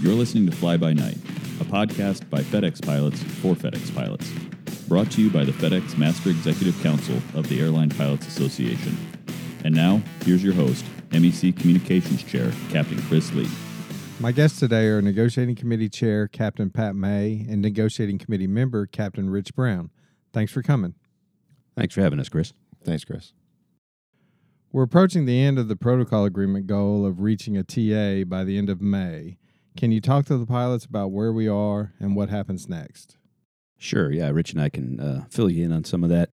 You're listening to Fly By Night, a podcast by FedEx pilots for FedEx pilots. Brought to you by the FedEx Master Executive Council of the Airline Pilots Association. And now, here's your host, MEC Communications Chair, Captain Chris Lee. My guests today are Negotiating Committee Chair Captain Pat May and Negotiating Committee Member Captain Rich Brown. Thanks for coming. Thanks for having us, Chris. Thanks, Chris. We're approaching the end of the protocol agreement goal of reaching a TA by the end of May. Can you talk to the pilots about where we are and what happens next? Sure. Yeah, Rich and I can uh, fill you in on some of that.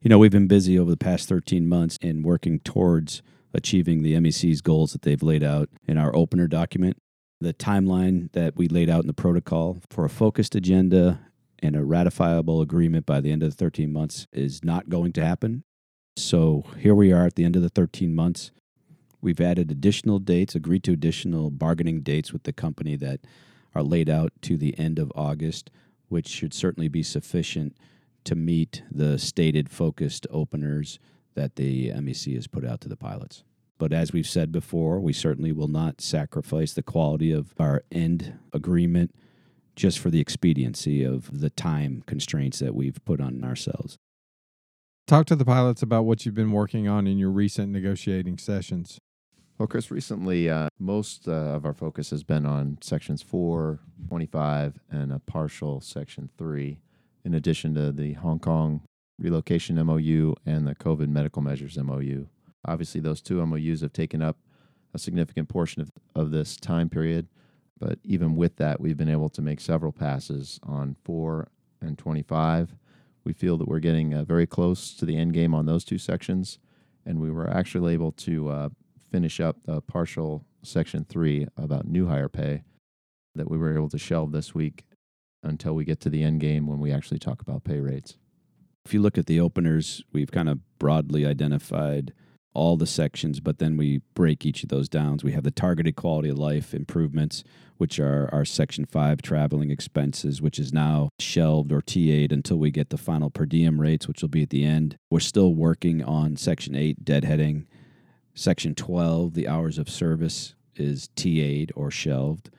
You know, we've been busy over the past 13 months in working towards achieving the MEC's goals that they've laid out in our opener document. The timeline that we laid out in the protocol for a focused agenda and a ratifiable agreement by the end of the 13 months is not going to happen. So here we are at the end of the 13 months. We've added additional dates, agreed to additional bargaining dates with the company that are laid out to the end of August, which should certainly be sufficient to meet the stated focused openers that the MEC has put out to the pilots. But as we've said before, we certainly will not sacrifice the quality of our end agreement just for the expediency of the time constraints that we've put on ourselves. Talk to the pilots about what you've been working on in your recent negotiating sessions. Well, Chris, recently uh, most uh, of our focus has been on sections 4, 25, and a partial section 3, in addition to the Hong Kong relocation MOU and the COVID medical measures MOU. Obviously, those two MOUs have taken up a significant portion of, of this time period, but even with that, we've been able to make several passes on 4 and 25 we feel that we're getting uh, very close to the end game on those two sections, and we were actually able to uh, finish up the partial section three about new hire pay that we were able to shelve this week until we get to the end game when we actually talk about pay rates. If you look at the openers, we've kind of broadly identified all the sections, but then we break each of those down. We have the targeted quality of life improvements, which are our Section 5 traveling expenses, which is now shelved or TA'd until we get the final per diem rates, which will be at the end. We're still working on Section 8 deadheading. Section 12, the hours of service, is TA'd or shelved.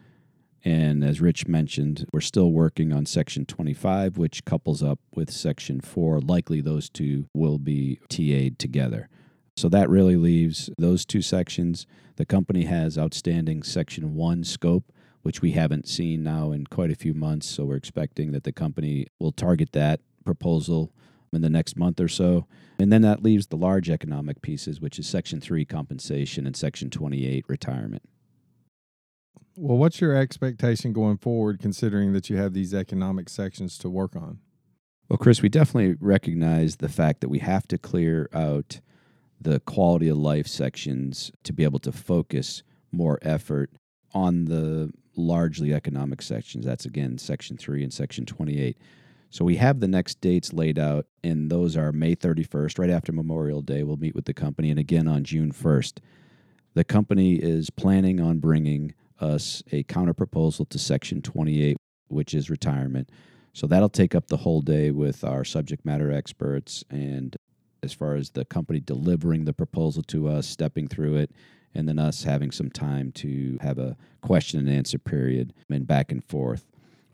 And as Rich mentioned, we're still working on Section 25, which couples up with Section 4. Likely those two will be TA'd together. So that really leaves those two sections. The company has outstanding Section 1 scope, which we haven't seen now in quite a few months. So we're expecting that the company will target that proposal in the next month or so. And then that leaves the large economic pieces, which is Section 3 compensation and Section 28 retirement. Well, what's your expectation going forward, considering that you have these economic sections to work on? Well, Chris, we definitely recognize the fact that we have to clear out the quality of life sections to be able to focus more effort on the largely economic sections. That's again section 3 and section 28. So we have the next dates laid out, and those are May 31st, right after Memorial Day. We'll meet with the company, and again on June 1st. The company is planning on bringing us a counter proposal to Section 28, which is retirement. So that'll take up the whole day with our subject matter experts and as far as the company delivering the proposal to us, stepping through it, and then us having some time to have a question and answer period and back and forth.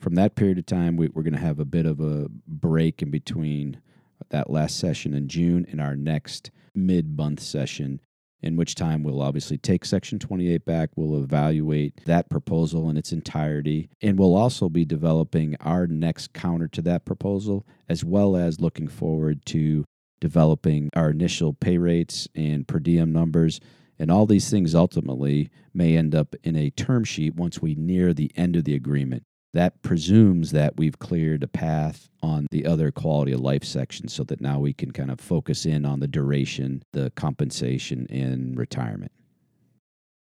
From that period of time, we, are going to have a bit of a break in between that last session in June and our next mid month session, in which time we'll obviously take Section 28 back. We'll evaluate that proposal in its entirety, and we'll also be developing our next counter to that proposal, as well as looking forward to developing our initial pay rates and per diem numbers. And all these things ultimately may end up in a term sheet once we near the end of the agreement. That presumes that we've cleared a path on the other quality of life section so that now we can kind of focus in on the duration, the compensation, and retirement.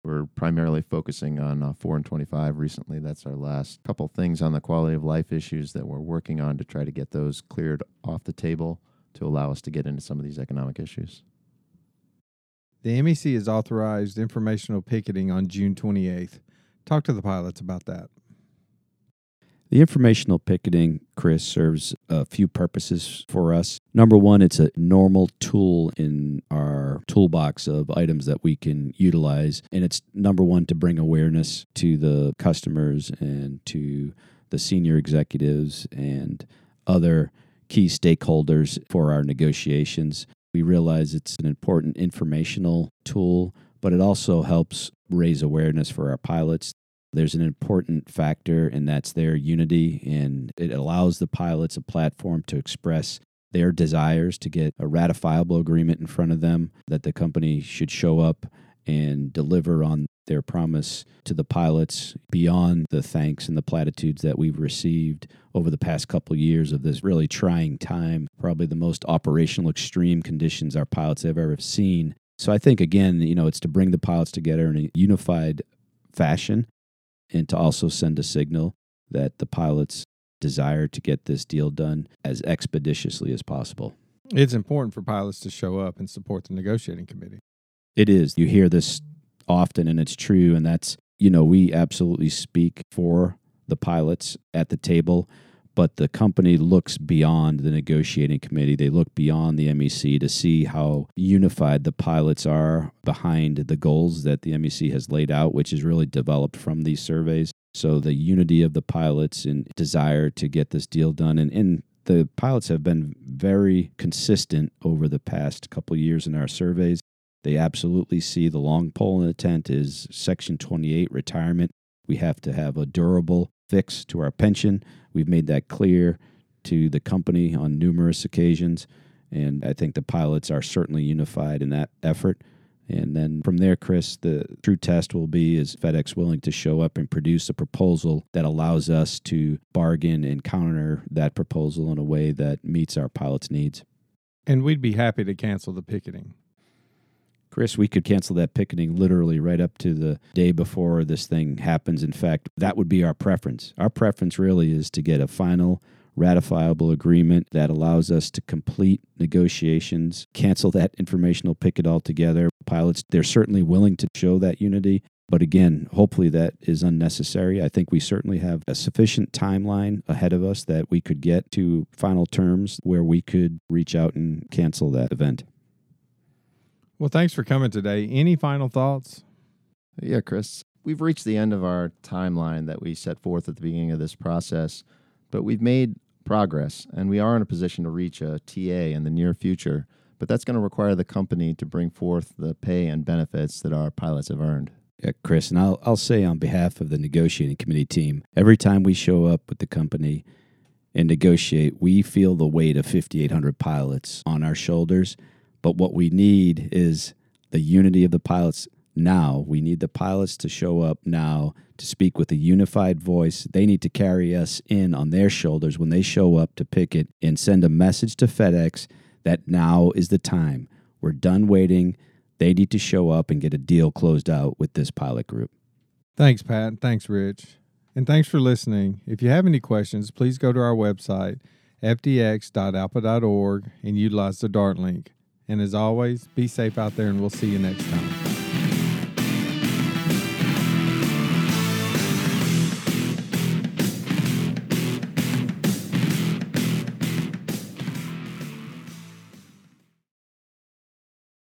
We're primarily focusing on uh, 4 and 25 recently. That's our last couple things on the quality of life issues that we're working on to try to get those cleared off the table to allow us to get into some of these economic issues. The MEC has authorized informational picketing on June 28th. Talk to the pilots about that. The informational picketing, Chris, serves a few purposes for us. Number one, it's a normal tool in our toolbox of items that we can utilize. And it's number one to bring awareness to the customers and to the senior executives and other key stakeholders for our negotiations. We realize it's an important informational tool, but it also helps raise awareness for our pilots. There's an important factor, and that's their unity, and it allows the pilots a platform to express their desires to get a ratifiable agreement in front of them, that the company should show up and deliver on their promise to the pilots beyond the thanks and the platitudes that we've received over the past couple of years of this really trying time, probably the most operational extreme conditions our pilots have ever seen. So I think again, you know, it's to bring the pilots together in a unified fashion and to also send a signal that the pilots desire to get this deal done as expeditiously as possible. It's important for pilots to show up and support the negotiating committee. It is. You hear this often, and it's true. And that's, you know, we absolutely speak for the pilots at the table but the company looks beyond the negotiating committee. They look beyond the MEC to see how unified the pilots are behind the goals that the MEC has laid out, which is really developed from these surveys. So the unity of the pilots and desire to get this deal done. And, and the pilots have been very consistent over the past couple years in our surveys. They absolutely see the long pole in the tent is Section 28 retirement. We have to have a durable fix to our pension. We've made that clear to the company on numerous occasions. And I think the pilots are certainly unified in that effort. And then from there, Chris, the true test will be is FedEx willing to show up and produce a proposal that allows us to bargain and counter that proposal in a way that meets our pilots' needs. And we'd be happy to cancel the picketing. Chris, we could cancel that picketing literally right up to the day before this thing happens. In fact, that would be our preference. Our preference really is to get a final ratifiable agreement that allows us to complete negotiations, cancel that informational picket altogether. Pilots, they're certainly willing to show that unity. But again, hopefully that is unnecessary. I think we certainly have a sufficient timeline ahead of us that we could get to final terms where we could reach out and cancel that event. Well, thanks for coming today. Any final thoughts? Yeah, Chris. We've reached the end of our timeline that we set forth at the beginning of this process, but we've made progress and we are in a position to reach a TA in the near future. But that's going to require the company to bring forth the pay and benefits that our pilots have earned. Yeah, Chris, and I'll, I'll say on behalf of the negotiating committee team, every time we show up with the company and negotiate, we feel the weight of 5,800 pilots on our shoulders but what we need is the unity of the pilots now. We need the pilots to show up now to speak with a unified voice. They need to carry us in on their shoulders when they show up to picket and send a message to FedEx that now is the time. We're done waiting. They need to show up and get a deal closed out with this pilot group. Thanks, Pat. Thanks, Rich. And thanks for listening. If you have any questions, please go to our website, fdx.alpa.org, and utilize the Dart link. And as always, be safe out there, and we'll see you next time.